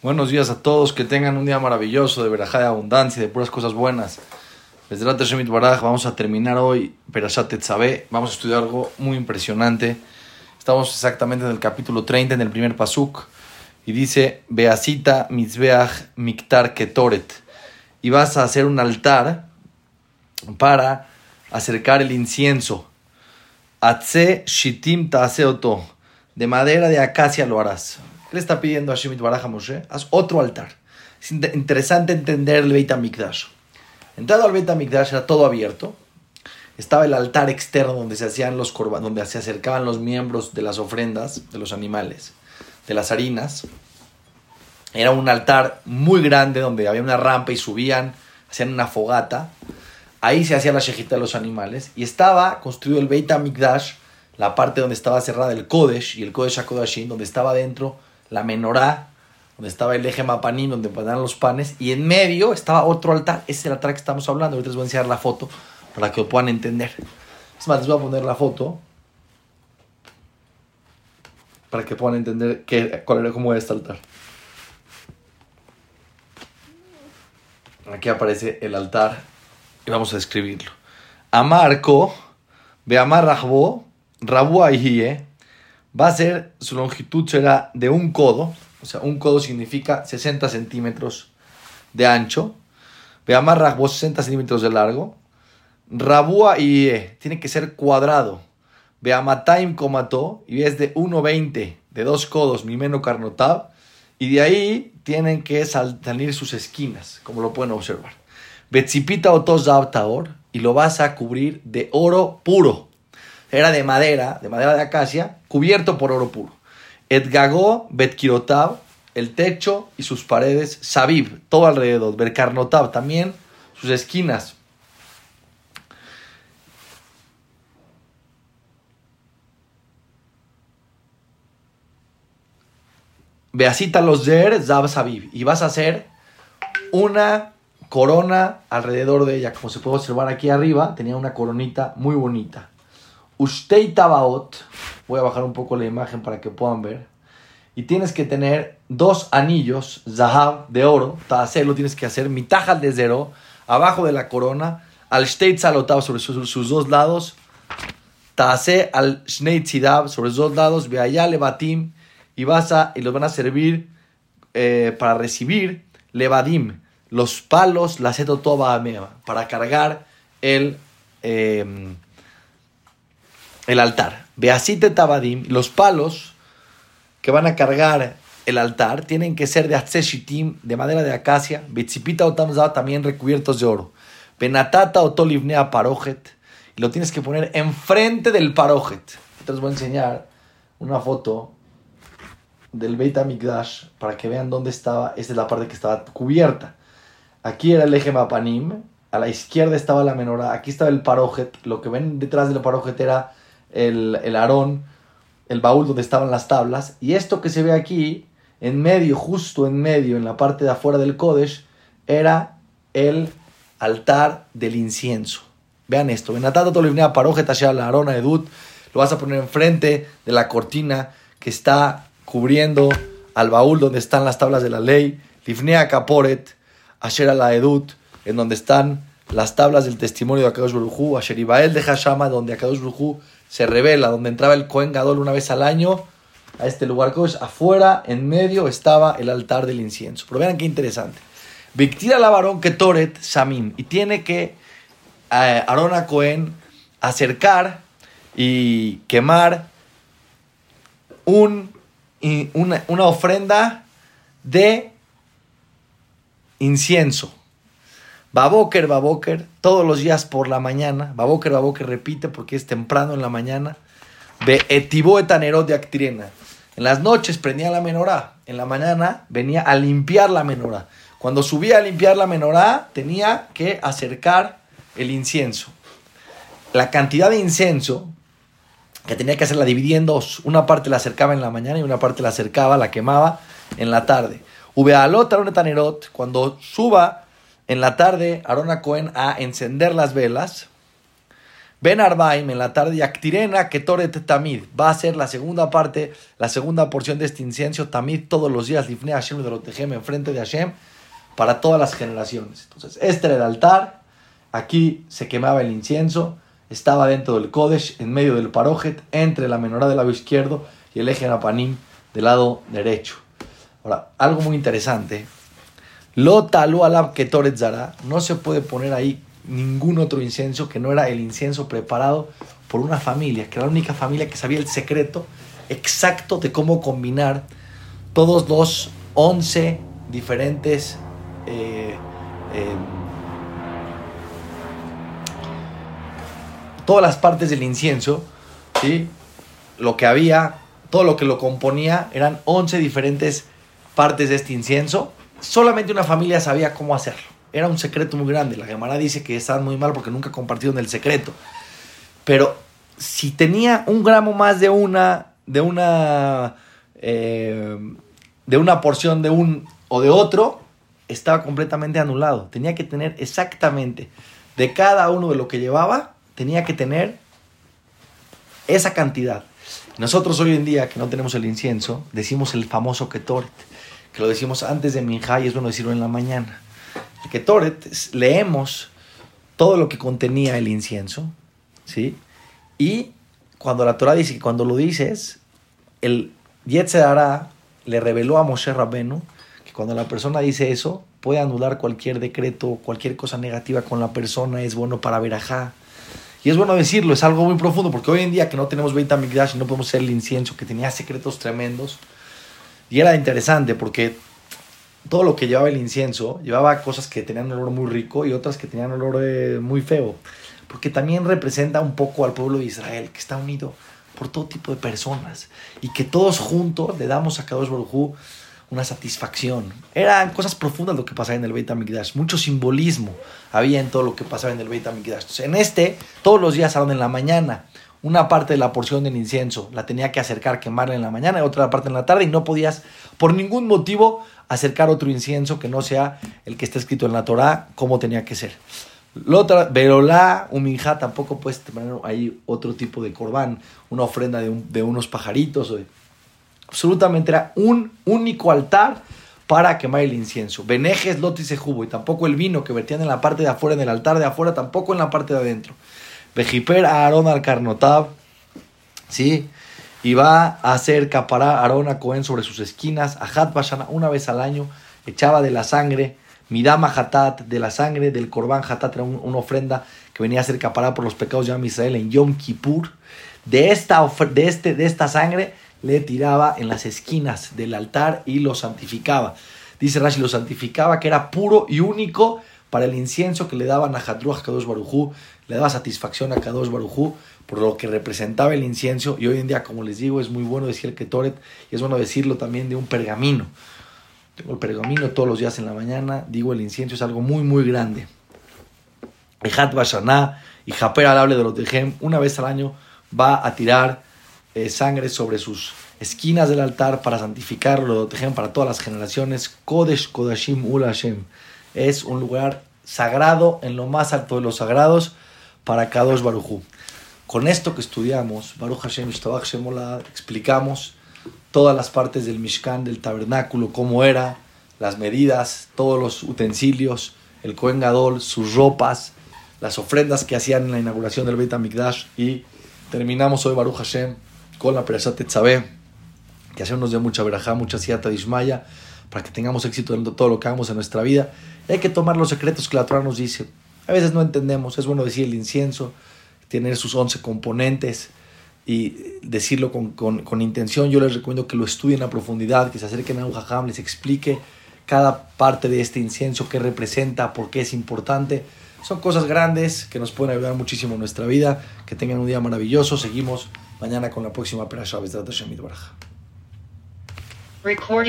Buenos días a todos, que tengan un día maravilloso de verajá de abundancia, de puras cosas buenas. Desde la Shemit vamos a terminar hoy Perashat Tetzabé. Vamos a estudiar algo muy impresionante. Estamos exactamente en el capítulo 30, en el primer pasuk. Y dice, Beasita mitzbeach miktar ketoret. Y vas a hacer un altar para acercar el incienso. Atze shitim ta'aseoto. De madera de acacia lo harás. ¿Qué le está pidiendo a Shemit Baraj a Moshe? Haz otro altar. Es interesante entender el Beit HaMikdash. Entrado al Beit HaMikdash era todo abierto. Estaba el altar externo donde se hacían los donde se acercaban los miembros de las ofrendas de los animales, de las harinas. Era un altar muy grande donde había una rampa y subían, hacían una fogata. Ahí se hacía la shejita de los animales. Y estaba construido el Beit HaMikdash, la parte donde estaba cerrada el Kodesh y el Kodesh HaKodashim, donde estaba dentro la menorá, donde estaba el eje mapanín, donde ponían los panes, y en medio estaba otro altar. Ese es el altar que estamos hablando. Ahorita les voy a enseñar la foto para que lo puedan entender. Es más, les voy a poner la foto para que puedan entender qué, cuál era, cómo era este altar. Aquí aparece el altar y vamos a describirlo. Amarco, Beamar Rahbo, Rabu Ahie, va a ser, su longitud será de un codo, o sea, un codo significa 60 centímetros de ancho, Beamar Rahbo 60 centímetros de largo, Rabua y tiene que ser cuadrado, Beamataim comató, y es de 1,20 de dos codos, Mimeno Carnotab, y de ahí tienen que salir sus esquinas, como lo pueden observar. Betzipita otos taor, y lo vas a cubrir de oro puro era de madera, de madera de acacia, cubierto por oro puro. Edgagó Betkirotab, el techo y sus paredes, Sabib, todo alrededor, Berkarnotab, también sus esquinas. Beasita los der Zab Sabib. Y vas a hacer una corona alrededor de ella. Como se puede observar aquí arriba, tenía una coronita muy bonita. Ustei Tabaot, voy a bajar un poco la imagen para que puedan ver, y tienes que tener dos anillos, Zahab, de oro, lo tienes que hacer, mitajal de cero, abajo de la corona, al Shteit Salotab sobre sus, dos lados, Taase al Shnei Tzidab sobre sus dos lados, allá Levatim, y vas a, y los van a servir eh, para recibir Levadim, los palos, la Setotoba para cargar el. Eh, el altar. Beasite tabadim, los palos que van a cargar el altar tienen que ser de atzeshitim, de madera de acacia, bitzipita o también recubiertos de oro. Benatata o tolivnea parojet, y lo tienes que poner enfrente del parojet. Entonces voy a enseñar una foto del Beit HaMikdash para que vean dónde estaba. Esta es la parte que estaba cubierta. Aquí era el eje Mapanim, a la izquierda estaba la menorá, aquí estaba el parojet. Lo que ven detrás del parojet era el, el arón, el baúl donde estaban las tablas. Y esto que se ve aquí, en medio, justo en medio, en la parte de afuera del Kodesh, era el altar del incienso. Vean esto. Arona edut. Lo vas a poner enfrente de la cortina que está cubriendo al baúl donde están las tablas de la ley. Livnea caporet, asher la edut, en donde están las tablas del testimonio de Akadosh Baruj Asher Ibael de Hashama, donde Akadosh Baruj se revela, donde entraba el Cohen Gadol una vez al año a este lugar. Afuera, en medio, estaba el altar del incienso. Pero vean qué interesante. Victira la varón que Toret Samim. Y tiene que eh, Arona Cohen acercar y quemar un, una, una ofrenda de incienso. Baboker, Baboker, todos los días por la mañana. Baboker, Baboker repite porque es temprano en la mañana. Ve etibo etanerot de actriena. En las noches prendía la menorá. En la mañana venía a limpiar la menorá. Cuando subía a limpiar la menorá, tenía que acercar el incienso. La cantidad de incienso que tenía que hacerla dividiendo, una parte la acercaba en la mañana y una parte la acercaba, la quemaba en la tarde. Ubealot tanerot, cuando suba en la tarde, Arona Cohen a encender las velas. Ben Arbaim en la tarde y Actirena Ketoret Tamid. Va a ser la segunda parte, la segunda porción de este incienso Tamid todos los días. Lifne Hashem de Lotejem enfrente de Hashem para todas las generaciones. Entonces, este era el altar. Aquí se quemaba el incienso. Estaba dentro del Kodesh, en medio del Parojet, entre la menorá del lado izquierdo y el eje Napanim del lado derecho. Ahora, algo muy interesante. Lo talu alab ketoret zara. No se puede poner ahí ningún otro incienso que no era el incienso preparado por una familia, que era la única familia que sabía el secreto exacto de cómo combinar todos los 11 diferentes eh, eh, todas las partes del incienso, ¿sí? lo que había, todo lo que lo componía, eran 11 diferentes partes de este incienso. Solamente una familia sabía cómo hacerlo era un secreto muy grande. La Gemara dice que estaban muy mal porque nunca compartieron el secreto. Pero si tenía un gramo más de una, de una, eh, de una porción de un o de otro, estaba completamente anulado. Tenía que tener exactamente de cada uno de lo que llevaba, tenía que tener esa cantidad. Nosotros hoy en día que no tenemos el incienso, decimos el famoso ketoret, lo decimos antes de minjá y es bueno decirlo en la mañana que Toret leemos todo lo que contenía el incienso, ¿sí? Y cuando la Torah dice que cuando lo dices, el Yetzerara le reveló a Moshe Rabbenu que cuando la persona dice eso, puede anular cualquier decreto, cualquier cosa negativa con la persona, es bueno para verajá. Y es bueno decirlo, es algo muy profundo, porque hoy en día que no tenemos Beit HaMikdash y no podemos hacer el incienso, que tenía secretos tremendos, y era interesante porque todo lo que llevaba el incienso, llevaba cosas que tenían olor muy rico y otras que tenían olor eh, muy feo, porque también representa un poco al pueblo de Israel, que está unido por todo tipo de personas y que todos juntos le damos a Kadosh Baruj una satisfacción. Eran cosas profundas lo que pasaba en el Beit HaMikdash, mucho simbolismo había en todo lo que pasaba en el Beit HaMikdash. en este, todos los días, en la mañana, una parte de la porción del incienso la tenía que acercar, quemarla en la mañana, y otra parte en la tarde, y no podías por ningún motivo acercar otro incienso que no sea el que está escrito en la Torah, como tenía que ser. La minja tampoco puedes tener ahí otro tipo de corbán, una ofrenda de, unos pajaritos. absolutamente era un único altar para quemar el incienso. Benejes, lotis y jubo, y tampoco el vino que vertían en la parte de afuera, en el altar de afuera, tampoco en la parte de adentro. Vejiper Aarón al Carnotab, ¿sí? y va a hacer capará Aarón a Cohen sobre sus esquinas, a Hat Bashana una vez al año, echaba de la sangre, Midama Hatat, de la sangre del Corban Hatat, era una ofrenda que venía a ser capará por los pecados de Israel en Yom Kippur. De esta, de, este, de esta sangre le tiraba en las esquinas del altar y lo santificaba. Dice Rashi, lo santificaba que era puro y único para el incienso que le daban a Hadruach Kadosh Barujú, le daba satisfacción a Kadosh Barujú por lo que representaba el incienso. Y hoy en día, como les digo, es muy bueno decir el Ketoret y es bueno decirlo también de un pergamino. Tengo el pergamino todos los días en la mañana, digo el incienso es algo muy, muy grande. Ejat Bashaná y Japer Alable de los Tejem, una vez al año va a tirar eh, sangre sobre sus esquinas del altar para santificarlo, de para todas las generaciones. Kodesh Kodashim Ul Hashem. Es un lugar sagrado en lo más alto de los sagrados para Kadosh Barujú. Con esto que estudiamos, Baruch Hashem Shemola, explicamos todas las partes del Mishkan, del tabernáculo, cómo era, las medidas, todos los utensilios, el Kohen Gadol, sus ropas, las ofrendas que hacían en la inauguración del Beit HaMikdash y terminamos hoy Baruch Hashem con la Perashat Tetzabeh, que hacemos de mucha verajá, mucha siata de para que tengamos éxito en todo lo que hagamos en nuestra vida. hay que tomar los secretos que la Torah nos dice. A veces no entendemos, es bueno decir el incienso, tener sus 11 componentes y decirlo con, con, intención. Yo les recomiendo que lo estudien a profundidad, que se acerquen a un jajam, les explique cada parte de este incienso, qué representa, por qué es importante. Son cosas grandes que nos pueden ayudar muchísimo en nuestra vida. Que tengan un día maravilloso. Seguimos mañana con la próxima Perasha Recording